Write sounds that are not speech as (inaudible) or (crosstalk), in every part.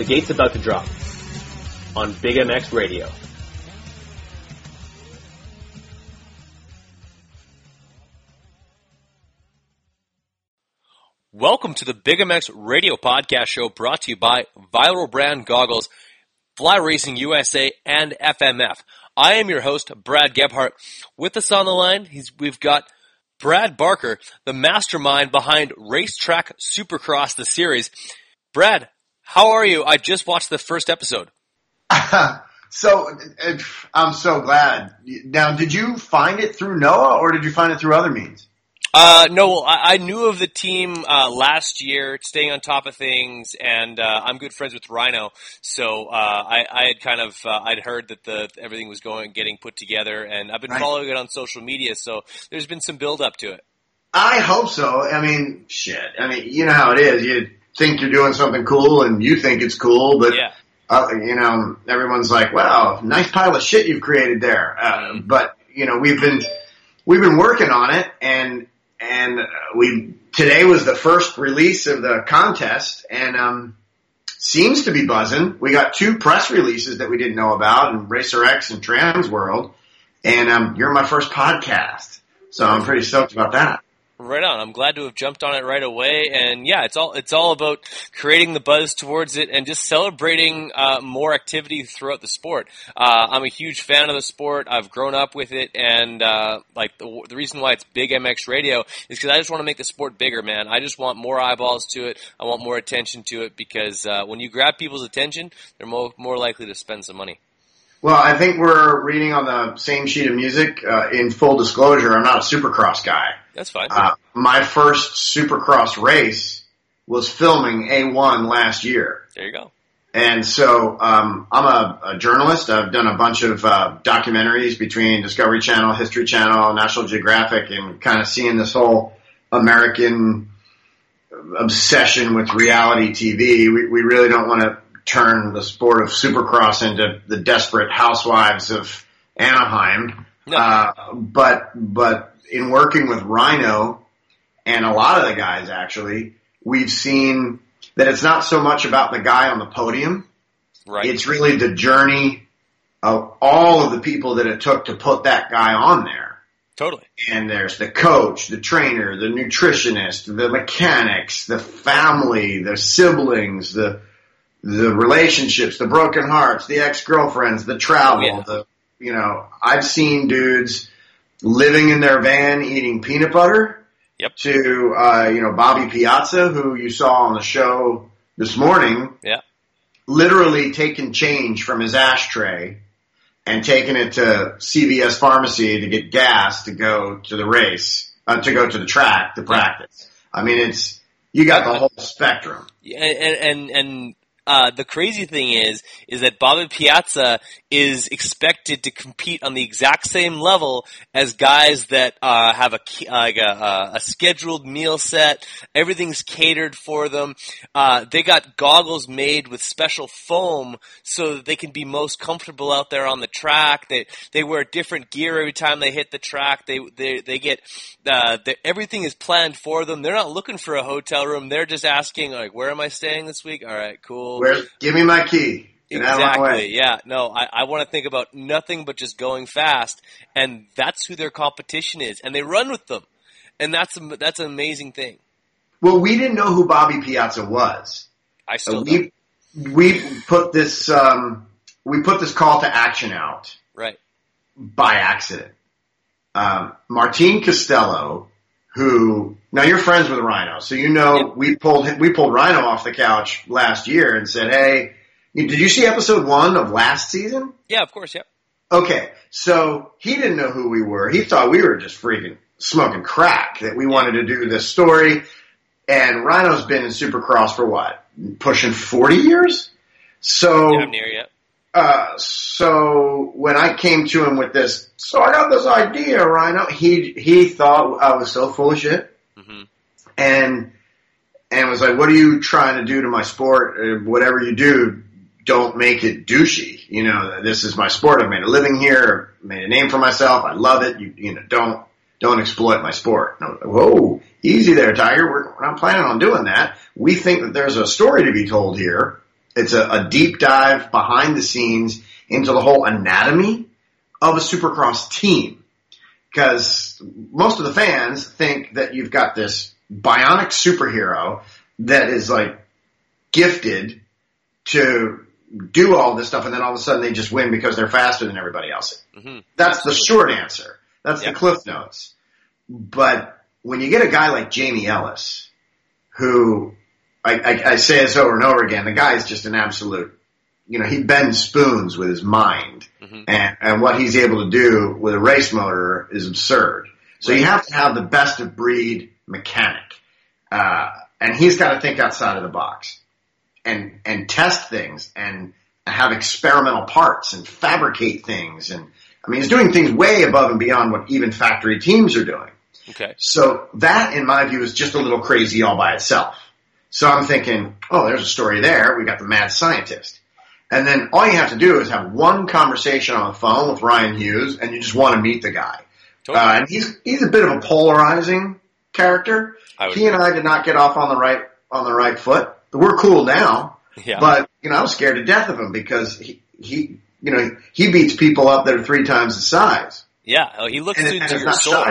The gate's about to drop on Big MX Radio. Welcome to the Big MX Radio Podcast Show brought to you by Viral Brand Goggles, Fly Racing USA, and FMF. I am your host, Brad Gebhart. With us on the line, we've got Brad Barker, the mastermind behind Racetrack Supercross, the series. Brad, how are you? I just watched the first episode. (laughs) so I'm so glad. Now, did you find it through Noah or did you find it through other means? Uh, no, I, I knew of the team uh, last year, staying on top of things, and uh, I'm good friends with Rhino, so uh, I, I had kind of uh, I'd heard that the everything was going getting put together, and I've been Right. following it on social media, so there's been some build up to it. I hope so. I mean, shit. I mean, you know how it is. You think you're doing something cool and you think it's cool, but Yeah. uh, you know, everyone's like, "Wow, nice pile of shit you've created there." Uh, but you know, we've been we've been working on it, and and we today was the first release of the contest, and um, seems to be buzzing. We got two press releases that we didn't know about, and Racer X and Trans World, and um, you're my first podcast, so I'm pretty stoked about that. Right on. I'm glad to have jumped on it right away, and yeah, it's all it's all about creating the buzz towards it and just celebrating uh, more activity throughout the sport. Uh, I'm a huge fan of the sport. I've grown up with it, and uh, like the, the reason why it's Big MX Radio is because I just want to make the sport bigger, man. I just want more eyeballs to it. I want more attention to it because uh, when you grab people's attention, they're more more likely to spend some money. Well, I think we're reading on the same sheet of music. Uh, in full disclosure, I'm not a supercross guy. That's fine. Uh, my first supercross race was filming A1 last year. there you go. And so um, I'm a, a journalist. I've done a bunch of uh, documentaries between Discovery Channel, History Channel, National Geographic, and kind of seeing this whole American obsession with reality TV. We, we really don't want to turn the sport of supercross into the desperate housewives of Anaheim. No. Uh, but but in working with Rhino and a lot of the guys actually, we've seen that it's not so much about the guy on the podium. Right. It's really the journey of all of the people that it took to put that guy on there. totally. And there's the coach, the trainer, the nutritionist, the mechanics, the family, the siblings, the the relationships, the broken hearts, the ex-girlfriends, the travel, Oh, yeah. the you know, I've seen dudes living in their van eating peanut butter Yep. to uh, you know, Bobby Piazza who you saw on the show this morning Yeah. literally taking change from his ashtray and taking it to CVS pharmacy to get gas to go to the race, uh, to go to the track to practice. I mean, it's, you got the whole spectrum. and and and uh, the crazy thing is is that Bobby Piazza is expected to compete on the exact same level as guys that uh, have a like a, a, scheduled meal set. Everything's catered for them. Uh, they got goggles made with special foam so that they can be most comfortable out there on the track. They they wear different gear every time they hit the track. They they they get uh, everything is planned for them. They're not looking for a hotel room. They're just asking like, where am I staying this week? All right, cool. Where, give me my key. Get out of my way. Exactly. Yeah. No, I, I want to think about nothing but just going fast, and that's who their competition is, and they run with them, and that's a, that's an amazing thing. Well, we didn't know who Bobby Piazza was. I still don't. we, we put this, um, we put this call to action out Right. by accident. Um, Martine Costello, who now you're friends with Rhino, so you know Yep. we pulled we pulled Rhino off the couch last year and said, "Hey, did you see episode one of last season?" Yeah. Of course. Yeah. Okay, so he didn't know who we were. He thought we were just freaking smoking crack. That we wanted to do this story. And Rhino's been in Supercross for what? Pushing forty years. So Yeah. I'm near yet. Uh, so when I came to him with this, so I got this idea, Rhino. He he thought I was so full of shit, hmm and and was like, "What are you trying to do to my sport? Uh, whatever you do, don't make it douchey. You know, this is my sport. I've made a living here, i made a name for myself. I love it. You you know, don't don't exploit my sport." And I was like, Whoa, easy there, Tiger. We're, we're not planning on doing that. We think that there's a story to be told here, It's a, a deep dive behind the scenes into the whole anatomy of a supercross team. Because most of the fans think that you've got this bionic superhero that is like gifted to do all this stuff and then all of a sudden they just win because they're faster than everybody else. Mhm. That's the short answer. That's Yeah. the cliff notes. But when you get a guy like Jamie Ellis, who I, I, I say this over and over again, the guy is just an absolute, you know, he bends spoons with his mind. Mhm. And, and what he's able to do with a race motor is absurd. So you have to have the best of breed mechanic. Uh, and he's got to think outside of the box and, and test things and have experimental parts and fabricate things. And I mean, he's doing things way above and beyond what even factory teams are doing. Okay. So that, in my view, is just a little crazy all by itself. So I'm thinking, oh, there's a story there. We got the mad scientist. And then all you have to do is have one conversation on the phone with Ryan Hughes and you just want to meet the guy. Totally. Uh, and he's, he's a bit of a polarizing character. He and I did not get off on the right, on the right foot. We're cool now. yeah. But, you know, I was scared to death of him because he, he, you know, he beats people up that are three times the size. yeah. Oh, he looks And, it- and into your soul.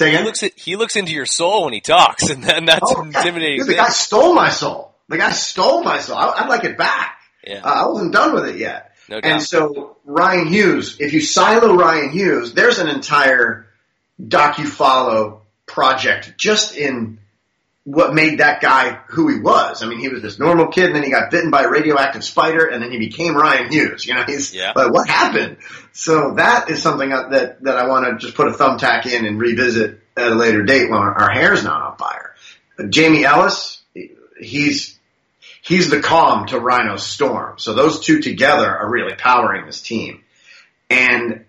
Shy of it. Say He looks at, he looks into your soul when he talks, (laughs) and then that's Oh, intimidating. Dude, the guy stole my soul. The guy stole my soul. I, I'd like it back. Yeah. Uh, I wasn't done with it yet. No doubt. And so Ryan Hughes, if you silo Ryan Hughes, there's an entire docu-follow project just in what made that guy who he was. I mean, he was this normal kid, and then he got bitten by a radioactive spider, and then he became Ryan Hughes. You know, he's Yeah. but what happened? So that is something that that I want to just put a thumbtack in and revisit at a later date when our, our hair's not on fire. Jamie Ellis, he's he's the calm to Rhino's storm. So those two together are really powering this team. And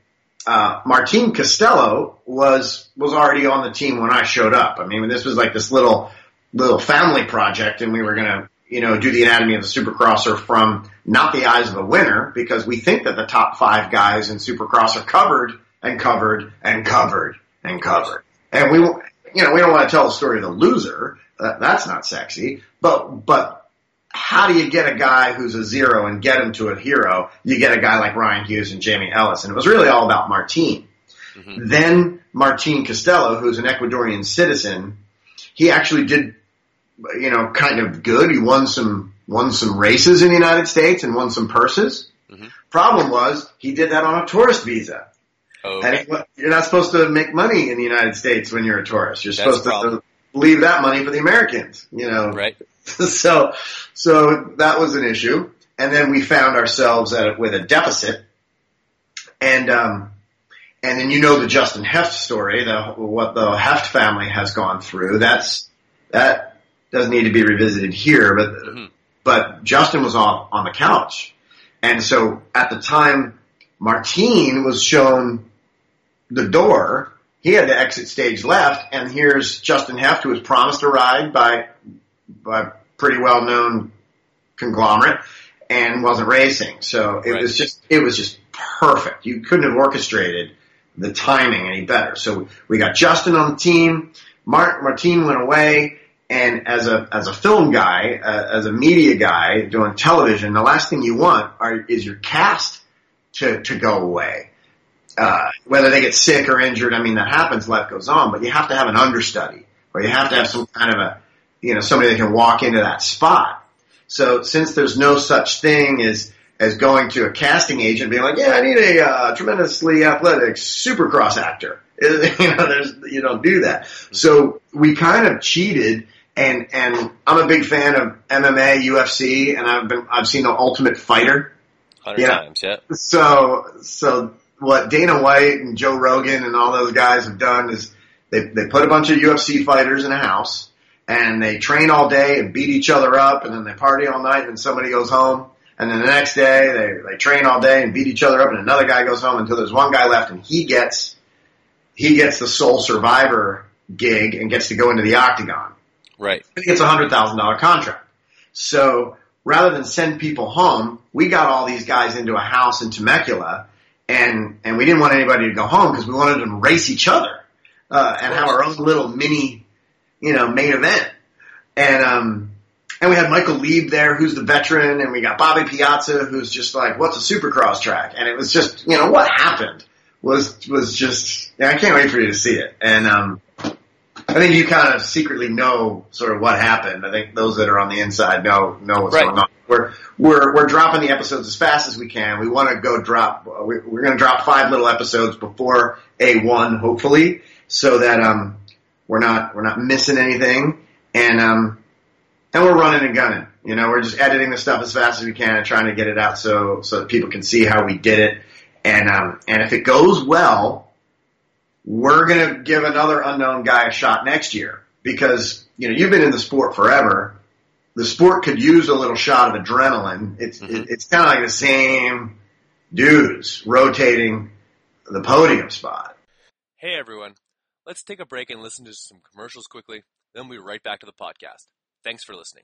uh, Martin Costello was was already on the team when I showed up. I mean, this was like this little little family project, and we were gonna you know do the anatomy of the Supercrosser from not the eyes of a winner because we think that the top five guys in Supercross are covered and covered and covered and covered, and we you know we don't want to tell the story of the loser. That, that's not sexy, but but how do you get a guy who's a zero and get him to a hero? You get a guy like Ryan Hughes and Jamie Ellis, and it was really all about Martine. Mhm. Then Martin Costello, who's an Ecuadorian citizen, he actually did, you know, kind of good. He won some won some races in the United States and won some purses. Mhm. Problem was he did that on a tourist visa. Oh, And it, you're not supposed to make money in the United States when you're a tourist. You're That's supposed to leave that money for the Americans, you know. right. (laughs) so, so that was an issue. And then we found ourselves at, with a deficit. And, um, and then you know the Justin Hoeft story, the, what the Hoeft family has gone through. That's, that doesn't need to be revisited here, but, Mhm. but Justin was on, on the couch. And so at the time Martine was shown the door, he had to exit stage left, and here's Justin Hoeft, who was promised a ride by by a pretty well known conglomerate, and wasn't racing. So it Right. was just it was just perfect. You couldn't have orchestrated the timing any better. So we got Justin on the team. Mart, Martine went away, and as a as a film guy, uh, as a media guy doing television, the last thing you want are is your cast to to go away uh, whether they get sick or injured, I mean, that happens, life goes on, but you have to have an understudy or you have to have some kind of a, you know, somebody that can walk into that spot. So since there's no such thing as, as going to a casting agent and being like, yeah, I need a uh, tremendously athletic supercross actor. (laughs) you know, there's, you don't do that. So we kind of cheated and, and I'm a big fan of MMA, UFC, and I've been, I've seen the Ultimate Fighter. Hundred Yeah. times, yeah. So, so what Dana White and Joe Rogan and all those guys have done is they, they put a bunch of UFC fighters in a house and they train all day and beat each other up and then they party all night and somebody goes home and then the next day they, they train all day and beat each other up and another guy goes home until there's one guy left and he gets, he gets the sole survivor gig and gets to go into the octagon Right. he gets a hundred thousand dollar contract. So rather than send people home, we got all these guys into a house in Temecula, and and we didn't want anybody to go home because we wanted them to race each other uh, and have our own little mini, you know, main event. And um and we had Michael Leib there, who's the veteran, and we got Bobby Piazza, who's just like, what's a supercross track? And it was just, you know, what happened was, was just, I can't wait for you to see it. And, um, I think you kind of secretly know sort of what happened. I think those that are on the inside know, know what's Right. going on. We're, we're, we're dropping the episodes as fast as we can. We want to go drop, we're, we're going to drop five little episodes before A1, hopefully, so that, um, we're not, we're not missing anything. And, um, and we're running and gunning. You know, we're just editing the stuff as fast as we can and trying to get it out so so that people can see how we did it. And um, and if it goes well, we're gonna give another unknown guy a shot next year because you know you've been in the sport forever. The sport could use a little shot of adrenaline. It's mm-hmm. it, it's kind of like the same dudes rotating the podium spot. Hey everyone, let's take a break and listen to some commercials quickly, then we'll be right back to the podcast. Thanks for listening.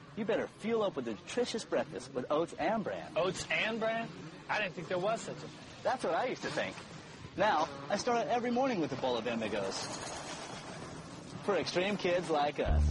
you better fuel up with a nutritious breakfast with oats and bran. Oats and bran? I didn't think there was such a thing. That's what I used to think. Now, I start out every morning with a bowl of Amigos. For extreme kids like us.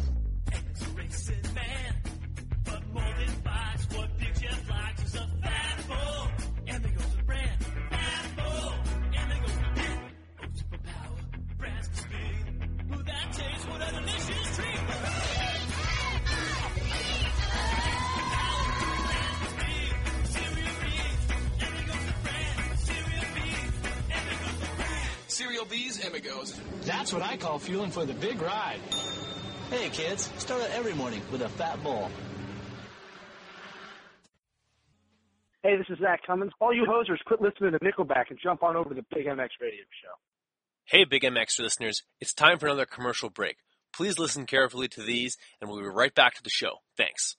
Cereal B's Amigos. That's what I call fueling for the big ride. Hey, kids, start out every morning with a fat bowl. Hey, this is Zach Cummins. All you hosers, quit listening to Nickelback and jump on over to the Big MX Radio Show. Hey, Big MX listeners, it's time for another commercial break. Please listen carefully to these, and we'll be right back to the show. Thanks.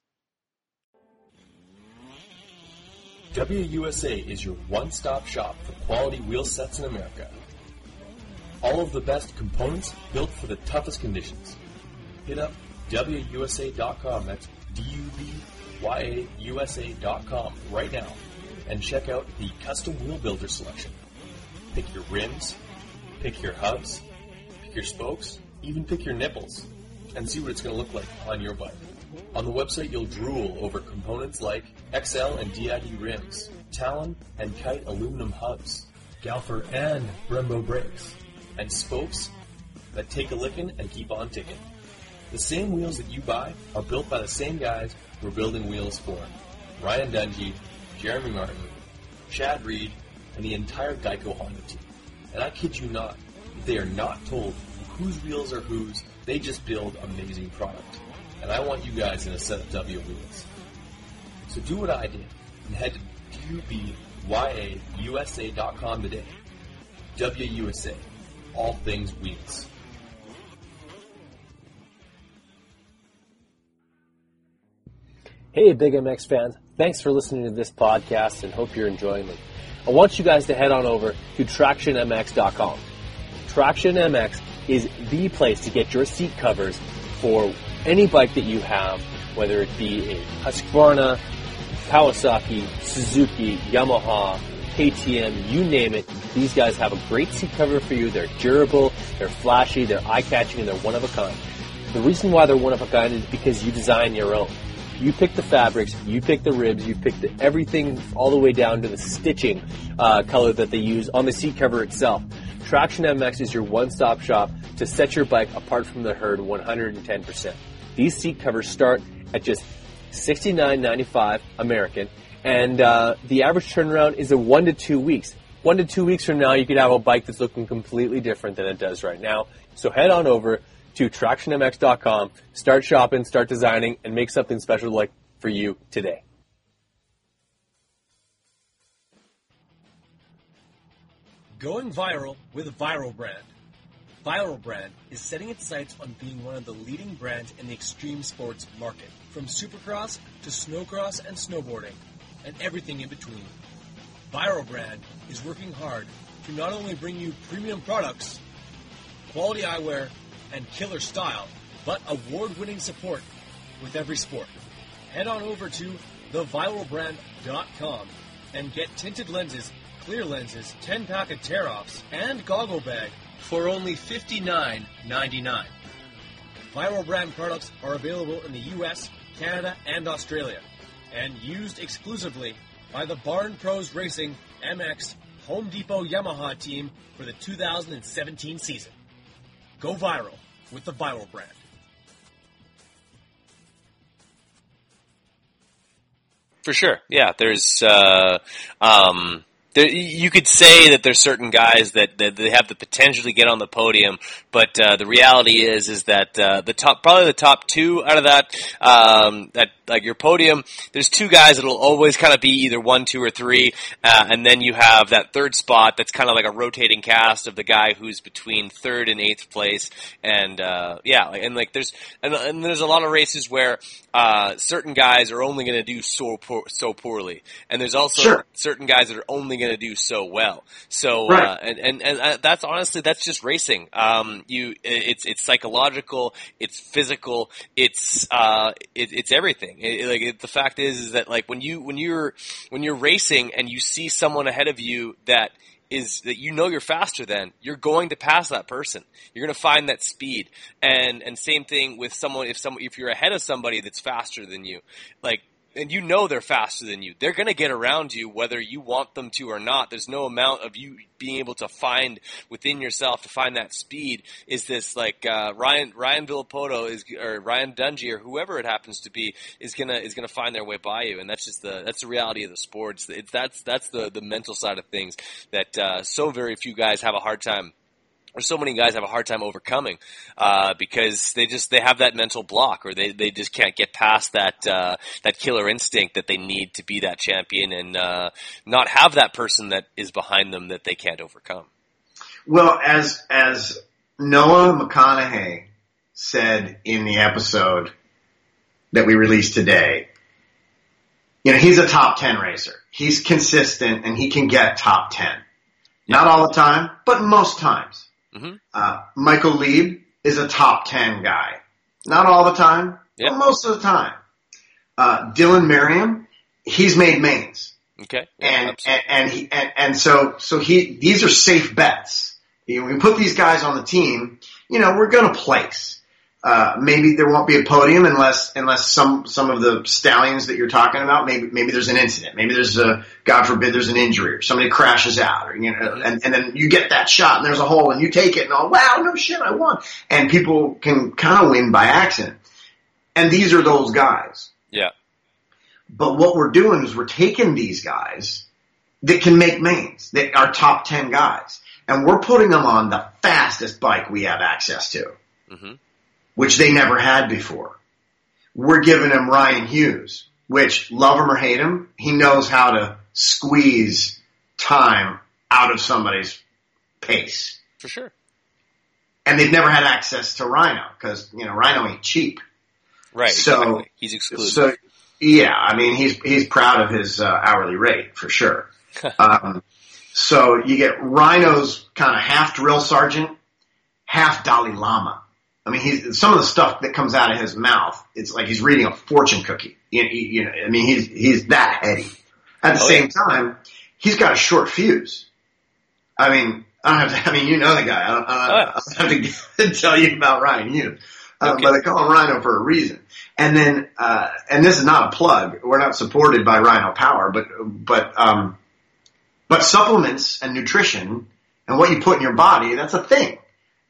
WUSA is your one-stop shop for quality wheel sets in America. All of the best components built for the toughest conditions. Hit up WUSA.com, that's D-U-B-Y-A-U-S-A.com right now, and check out the custom wheel builder selection. Pick your rims, pick your hubs, pick your spokes, even pick your nipples, and see what it's going to look like on your bike. On the website, you'll drool over components like Excel and DID rims, Talon and Kite aluminum hubs, Galfer and Brembo brakes, and spokes that take a licking and keep on ticking. The same wheels that you buy are built by the same guys we're building wheels for Ryan Dungey, Jeremy Martin, Chad Reed, and the entire Geico Honda team. And I kid you not, they are not told whose wheels are whose, they just build amazing product. And I want you guys in a set of W wheels. So do what I did and head to DubyaUSA.com today. WUSA, all things wheels. Hey, Big MX fans. Thanks for listening to this podcast and hope you're enjoying them. I want you guys to head on over to TractionMX.com. Traction MX is the place to get your seat covers for any bike that you have whether it be a Husqvarna, Kawasaki, Suzuki, Yamaha, KTM, you name it. These guys have a great seat cover for you. They're durable, they're flashy, they're eye-catching, and they're one of a kind. The reason why they're one of a kind is because you design your own. You pick the fabrics, you pick the ribs, you pick the, everything all the way down to the stitching uh, color that they use on the seat cover itself. Traction MX is your one-stop shop to set your bike apart from the herd 110%. These seat covers start at just $69.95 American, and uh, the average turnaround is a one to two weeks. One to two weeks from now, you could have a bike that's looking completely different than it does right now. So head on over to tractionmx.com, start shopping, start designing, and make something special like for you today. Going viral with viral brand. Viral Brand is setting its sights on being one of the leading brands in the extreme sports market, from supercross to snowcross and snowboarding, and everything in between. Viral Brand is working hard to not only bring you premium products, quality eyewear, and killer style, but award-winning support with every sport. Head on over to theviralbrand.com and get tinted lenses, clear lenses, 10-pack of tear-offs, and goggle bag for only $59.99. Viral brand products are available in the US, Canada, and Australia, and used exclusively by the Barn Pros Racing MX Home Depot Yamaha team for the 2017 season. Go viral with the Viral brand. For sure, yeah. There's, uh, um, there, you could say that there's certain guys that, that they have the potential to get on the podium, but uh, the reality is is that uh, the top, probably the top two out of that, um, that like your podium, there's two guys that'll always kind of be either one, two, or three, uh, and then you have that third spot that's kind of like a rotating cast of the guy who's between third and eighth place, and uh, yeah, and like there's and, and there's a lot of races where uh, certain guys are only going to do so poor, so poorly, and there's also Sure. certain guys that are only going to do so well. So, Right. uh, and and and uh, that's honestly that's just racing. Um, you, it's it's psychological, it's physical, it's uh, it, it's everything. It, it- like it, the fact is, is that like when you when you're when you're racing and you see someone ahead of you that is that you know you're faster than, you're going to pass that person. You're going to find that speed. And and same thing with someone if some if you're ahead of somebody that's faster than you, like and you know they're faster than you. They're going to get around you whether you want them to or not. There's no amount of you being able to find within yourself to find that speed. Is this like uh, Ryan Ryan Villopoto is or Ryan Dungey or whoever it happens to be is gonna is gonna find their way by you, and that's just the that's the reality of the sports. It's that's that's the the mental side of things that uh, so very few guys have a hard time or so many guys have a hard time overcoming uh, because they just they have that mental block or they, they just can't get past that uh, that killer instinct that they need to be that champion and uh, not have that person that is behind them that they can't overcome. Well, as as Noah McConahy said in the episode that we released today, you know, he's a top 10 racer. He's consistent and he can get top 10. Not all the time, but most times. Mhm. Uh, Michael Leib is a top 10 guy. Not all the time, but most of the time. Uh, Dylan Merriam, he's made mains Okay. and and and, he, and and so so he these are safe bets. You know, we put these guys on the team. You know, we're going to place. Uh, maybe there won't be a podium unless unless some some of the stallions that you're talking about. Maybe maybe there's an incident. Maybe there's a God forbid there's an injury or somebody crashes out or you know and and then you get that shot and there's a hole and you take it and oh wow no shit I won and people can kind of win by accident. And these are those guys. Yeah. But what we're doing is we're taking these guys that can make mains, that are top 10 guys, and we're putting them on the fastest bike we have access to, hmm which they never had before. We're giving him Ryan Hughes, which love him or hate him, he knows how to squeeze time out of somebody's pace. For sure. And they've never had access to Rhino because, you know, Rhino ain't cheap. Right. So, exactly. He's exclusive. So, yeah, I mean, he's he's proud of his uh, hourly rate for sure. (laughs) um, so you get Rhino's kind of half drill sergeant, half Dalai Lama. I mean, he's some of the stuff that comes out of his mouth. It's like he's reading a fortune cookie. You, you, you know, I mean, he's he's that heady. At the Oh, same yeah. time, he's got a short fuse. I mean, I don't have to. (laughs) I mean, you know the guy. I don't, I don't, I don't have to (laughs) tell you about Ryan Hughes, uh, but they call him Rhino for a reason. And then, uh, and this is not a plug. We're not supported by Rhino Power, but but um, but supplements and nutrition and what you put in your body, that's a thing.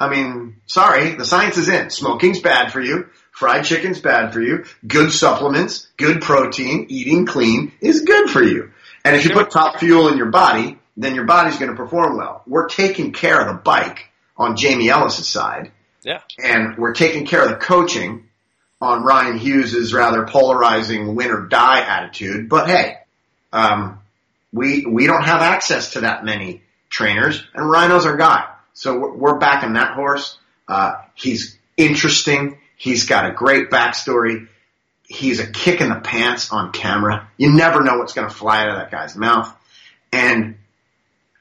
I mean, sorry, the science is in. Smoking's bad for you. Fried chicken's bad for you. Good supplements, good protein, eating clean is good for you. And if you put top fuel in your body, then your body's going to perform well. We're taking care of the bike on Jamie Ellis's side, Yeah. and we're taking care of the coaching on Ryan Hughes's rather polarizing win or die attitude. But hey, um, we we don't have access to that many trainers, and Rhino's our guy. So we're, backing that horse. Uh, he's interesting. He's got a great backstory. He's a kick in the pants on camera. You never know what's going to fly out of that guy's mouth. And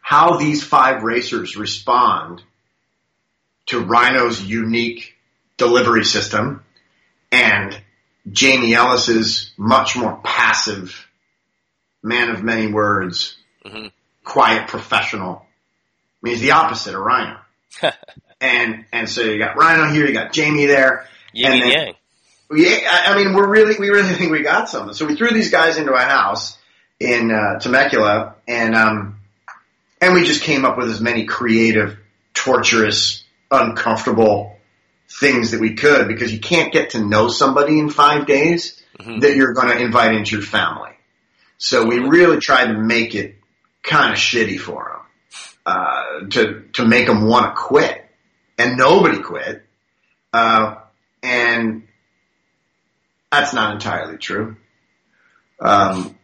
how these five racers respond to Rhino's unique delivery system and Jamie Ellis's much more passive man of many words, Mm-hmm. quiet professional. I mean, he's the opposite of Rhino. (laughs) and and so you got Rhino here, you got Jamie there. Yin and and yang. yeah, I I mean, we're really, we really (laughs) think we got something. So we threw these guys into a house in uh, Temecula, and um, and we just came up with as many creative, torturous, uncomfortable things that we could because you can't get to know somebody in five days that you're going to invite into your family. So we really tried to make it kind of shitty for them, uh, to to make them want to quit, and nobody quit. Uh, and that's not entirely true. Um,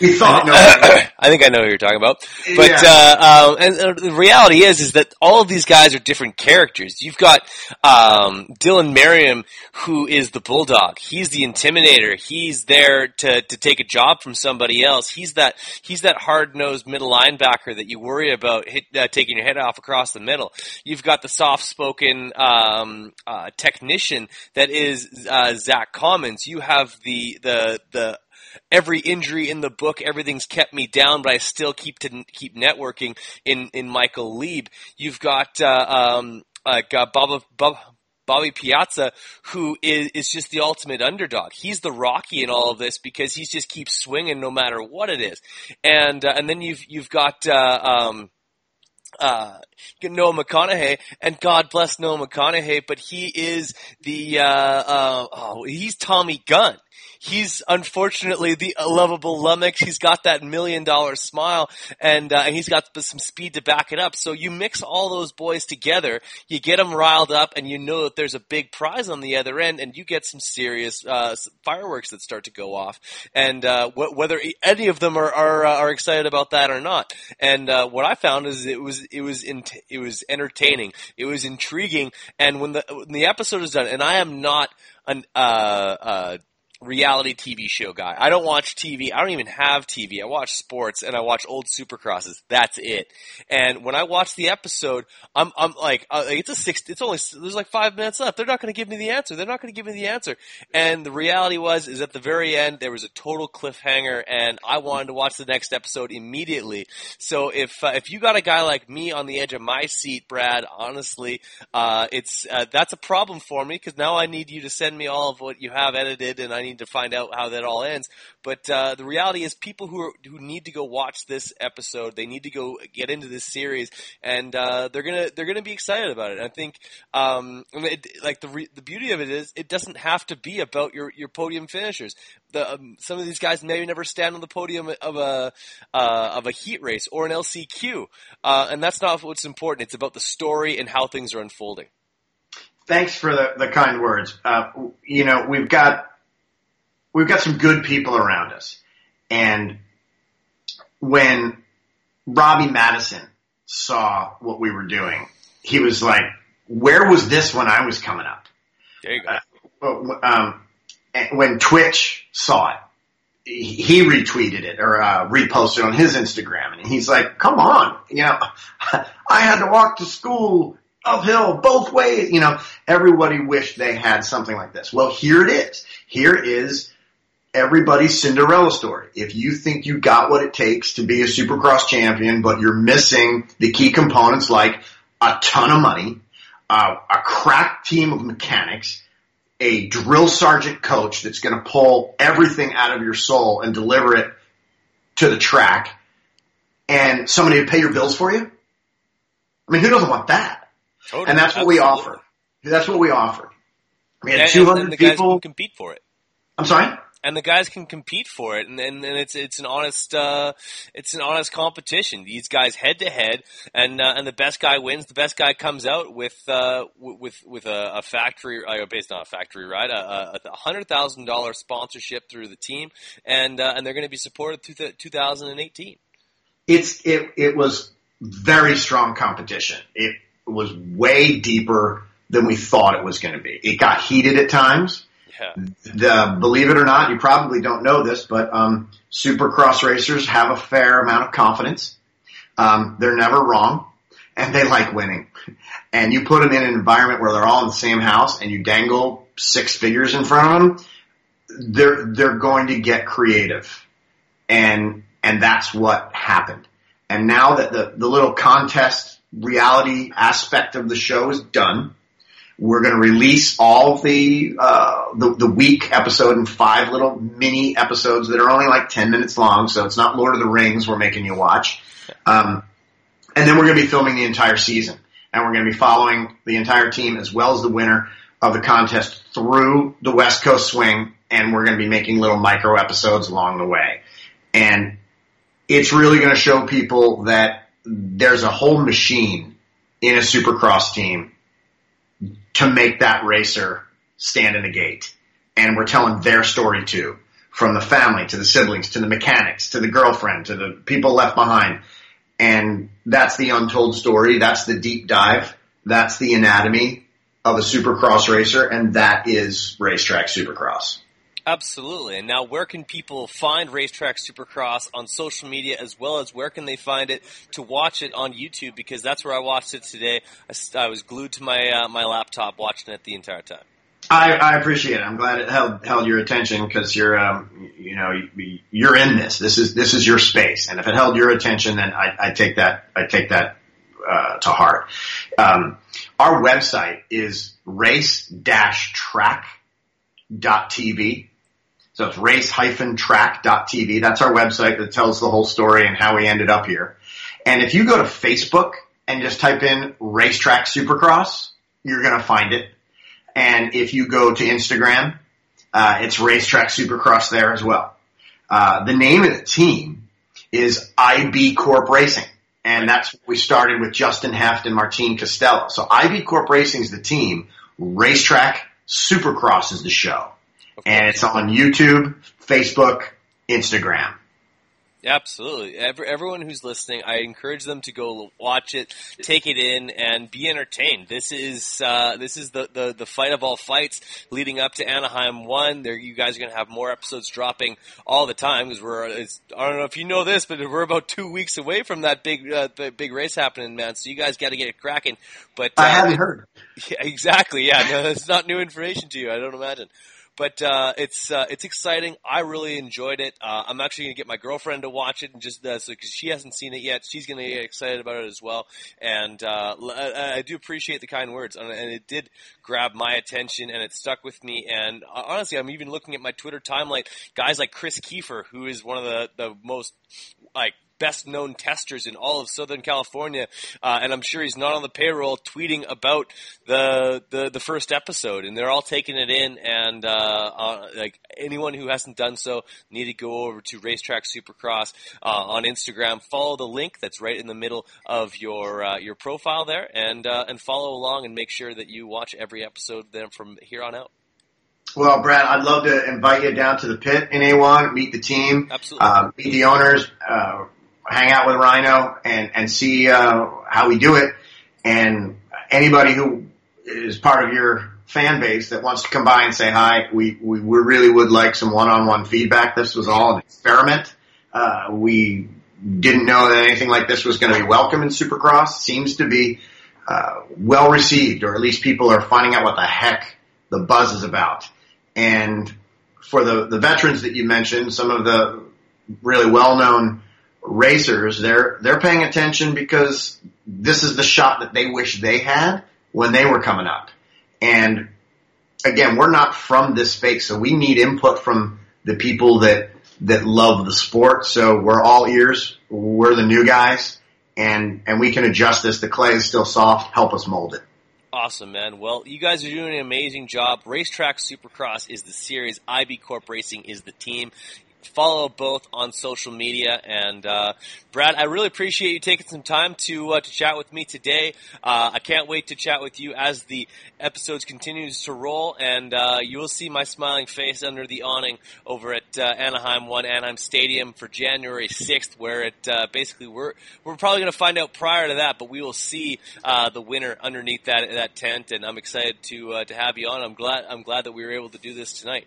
we (laughs) thought no. I think I know who you're talking about. But Yeah. uh, um, and uh, the reality is, is that all of these guys are different characters. You've got um, Dylan Merriam, who is the bulldog. He's the intimidator. He's there to to take a job from somebody else. He's that he's that hard nosed middle linebacker that you worry about hit, uh, taking your head off across the middle. You've got the soft spoken um, uh, technician that is uh, Zach Commons. You have the the the every injury in the book, everything's kept me down, but I still keep to keep networking in in Michael Leib. You've got uh, um, uh, Bob, Bob, Bobby Piazza, who is, is just the ultimate underdog. He's the Rocky in all of this because he just keeps swinging no matter what it is. And uh, and then you've you've got. Uh, um, uh, Noah McConahy, and God bless Noah McConahy, but he is the, uh, uh, oh, he's Tommy Gunn. He's unfortunately the lovable lummox. He's got that million dollar smile and, uh, and he's got some speed to back it up. So you mix all those boys together, you get them riled up and you know that there's a big prize on the other end and you get some serious, uh, fireworks that start to go off. And, uh, wh- whether any of them are, are, uh, are excited about that or not. And, uh, what I found is it was, it was, in, it was entertaining. It was intriguing. And when the, when the episode is done, and I am not an, uh, uh, reality TV show guy. I don't watch TV. I don't even have TV. I watch sports and I watch old supercrosses. That's it. And when I watch the episode, I'm, I'm like, uh, it's a six, it's only, there's like five minutes left. They're not going to give me the answer. They're not going to give me the answer. And the reality was, is at the very end, there was a total cliffhanger and I wanted to watch the next episode immediately. So if, uh, if you got a guy like me on the edge of my seat, Brad, honestly, uh, it's, uh, that's a problem for me because now I need you to send me all of what you have edited and I need to find out how that all ends. But uh, the reality is, people who are, who need to go watch this episode, they need to go get into this series, and uh, they're gonna they're gonna be excited about it. I think, um, it, like the re- the beauty of it is, it doesn't have to be about your your podium finishers. The um, some of these guys maybe never stand on the podium of a uh, of a heat race or an LCQ, uh, and that's not what's important. It's about the story and how things are unfolding. Thanks for the, the kind words. Uh, you know, we've got we've got some good people around us, and when Robbie Madison saw what we were doing, he was like, "Where was this when I was coming up?" There you go. um, when Twitch saw it, he he retweeted it or uh, reposted on his Instagram, and he's like, "Come on, you know, (laughs) I had to walk to school uphill, both ways. You know, everybody wished they had something like this. Well, here it is. Here is everybody's Cinderella story. If you think you got what it takes to be a supercross champion, but you're missing the key components like a ton of money, uh, a crack team of mechanics, a drill sergeant coach that's going to pull everything out of your soul and deliver it to the track, and somebody to pay your bills for you. I mean, who doesn't want that? Totally, and that's what we offer. That's what we offer. We had And- 200 and people. compete for it. I'm sorry. And the guys can compete for it, and, and, and it's it's an honest uh, it's an honest competition. These guys head to head, and uh, and the best guy wins. The best guy comes out with uh, with with a, a factory uh, based on a factory ride, a, a hundred thousand dollar sponsorship through the team, and uh, and they're going to be supported through the 2018. it's it it was very strong competition. It was way deeper than we thought it was going to be. It got heated at times. The, believe it or not, you probably don't know this, but um, supercross racers have a fair amount of confidence. Um, they're never wrong, and they like winning. And you put them in an environment where they're all in the same house, and you dangle six figures in front of them. They're they're going to get creative, and and that's what happened. And now that the the little contest reality aspect of the show is done, we're going to release all the, uh, the the week episode in five little mini episodes that are only like ten minutes long. So it's not Lord of the Rings we're making you watch. Um, and then we're going to be filming the entire season, and we're going to be following the entire team as well as the winner of the contest through the West Coast swing, and we're going to be making little micro episodes along the way. And it's really going to show people that there's a whole machine in a supercross team to make that racer stand in the gate. And we're telling their story too. From the family to the siblings to the mechanics to the girlfriend to the people left behind. And that's the untold story. That's the deep dive. That's the anatomy of a supercross racer. And that is racetrack supercross. Absolutely. And now, where can people find Racetrack Supercross on social media, as well as where can they find it to watch it on YouTube? Because that's where I watched it today. I was glued to my uh, my laptop watching it the entire time. I, I appreciate it. I'm glad it held held your attention because you're, um, you know, you- you're in this. This is this is your space, and if it held your attention, then I, I take that I take that uh, to heart. Um, our website is race-track.tv. So it's race-track.tv. That's our website that tells the whole story and how we ended up here. And if you go to Facebook and just type in racetrack supercross, you're going to find it. And if you go to Instagram, uh, it's racetrack supercross there as well. Uh, the name of the team is IB Corp Racing. And that's what we started with Justin Hoeft and Martine Costello. So IB Corp Racing is the team. Racetrack Supercross is the show. And it's on YouTube, Facebook, Instagram. Absolutely. Every, everyone who's listening, I encourage them to go watch it, take it in, and be entertained. This is uh, this is the, the the fight of all fights leading up to Anaheim one. There, you guys are going to have more episodes dropping all the time because we're. It's, I don't know if you know this, but we're about two weeks away from that big uh, the big race happening, man. So you guys got to get it cracking. But uh, I haven't heard. (laughs) Yeah, exactly. Yeah, no, it's not new information to you. I don't imagine. But uh, it's uh, it's exciting. I really enjoyed it. Uh, I'm actually going to get my girlfriend to watch it, and just uh, so because she hasn't seen it yet, she's going to get excited about it as well. And uh, I, I do appreciate the kind words, and and it did grab my attention, and it stuck with me. And uh, honestly, I'm even looking at my Twitter timeline. Guys like Kris Keefer, who is one of the the most like best known testers in all of Southern California, uh, and I'm sure he's not on the payroll tweeting about the, the the first episode, and they're all taking it in. And uh, uh, like anyone who hasn't done so, need to go over to Racetrack Supercross uh, on Instagram. Follow the link that's right in the middle of your uh, your profile there, and uh, and follow along and make sure that you watch every episode then from here on out. Well, Brad, I'd love to invite you down to the pit in A1, meet the team, Absolutely. uh, meet the owners, uh, hang out with Rhino, and and see uh, how we do it. And anybody who is part of your fan base that wants to come by and say hi, we we, we really would like some one-on-one feedback. This was all an experiment. Uh, we didn't know that anything like this was going to be welcome in Supercross. Seems to be uh, well received, or at least people are finding out what the heck the buzz is about. And for the the veterans that you mentioned, some of the really well known racers, they're they're paying attention because this is the shot that they wish they had when they were coming up. And again, we're not from this space, so we need input from the people that that love the sport. So we're all ears. We're the new guys, and and we can adjust this. The clay is still soft. Help us mold it. Awesome, man. Well, you guys are doing an amazing job. Racetrack Supercross is the series. IB Corp Racing is the team follow both on social media. And uh, Brad, I really appreciate you taking some time to uh, to chat with me today. Uh, I can't wait to chat with you as the episodes continues to roll, and uh, you will see my smiling face under the awning over at uh, Anaheim One Anaheim Stadium for January sixth, where it uh, basically we're we're probably going to find out prior to that, but we will see the winner underneath that that tent, and I'm excited to to have you on. I'm glad I'm glad that we were able to do this tonight.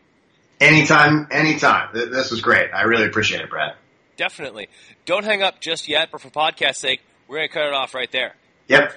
Anytime, anytime. This was great. I really appreciate it, Brad. Definitely. Don't hang up just yet, but for podcast sake, we're going to cut it off right there. Yep.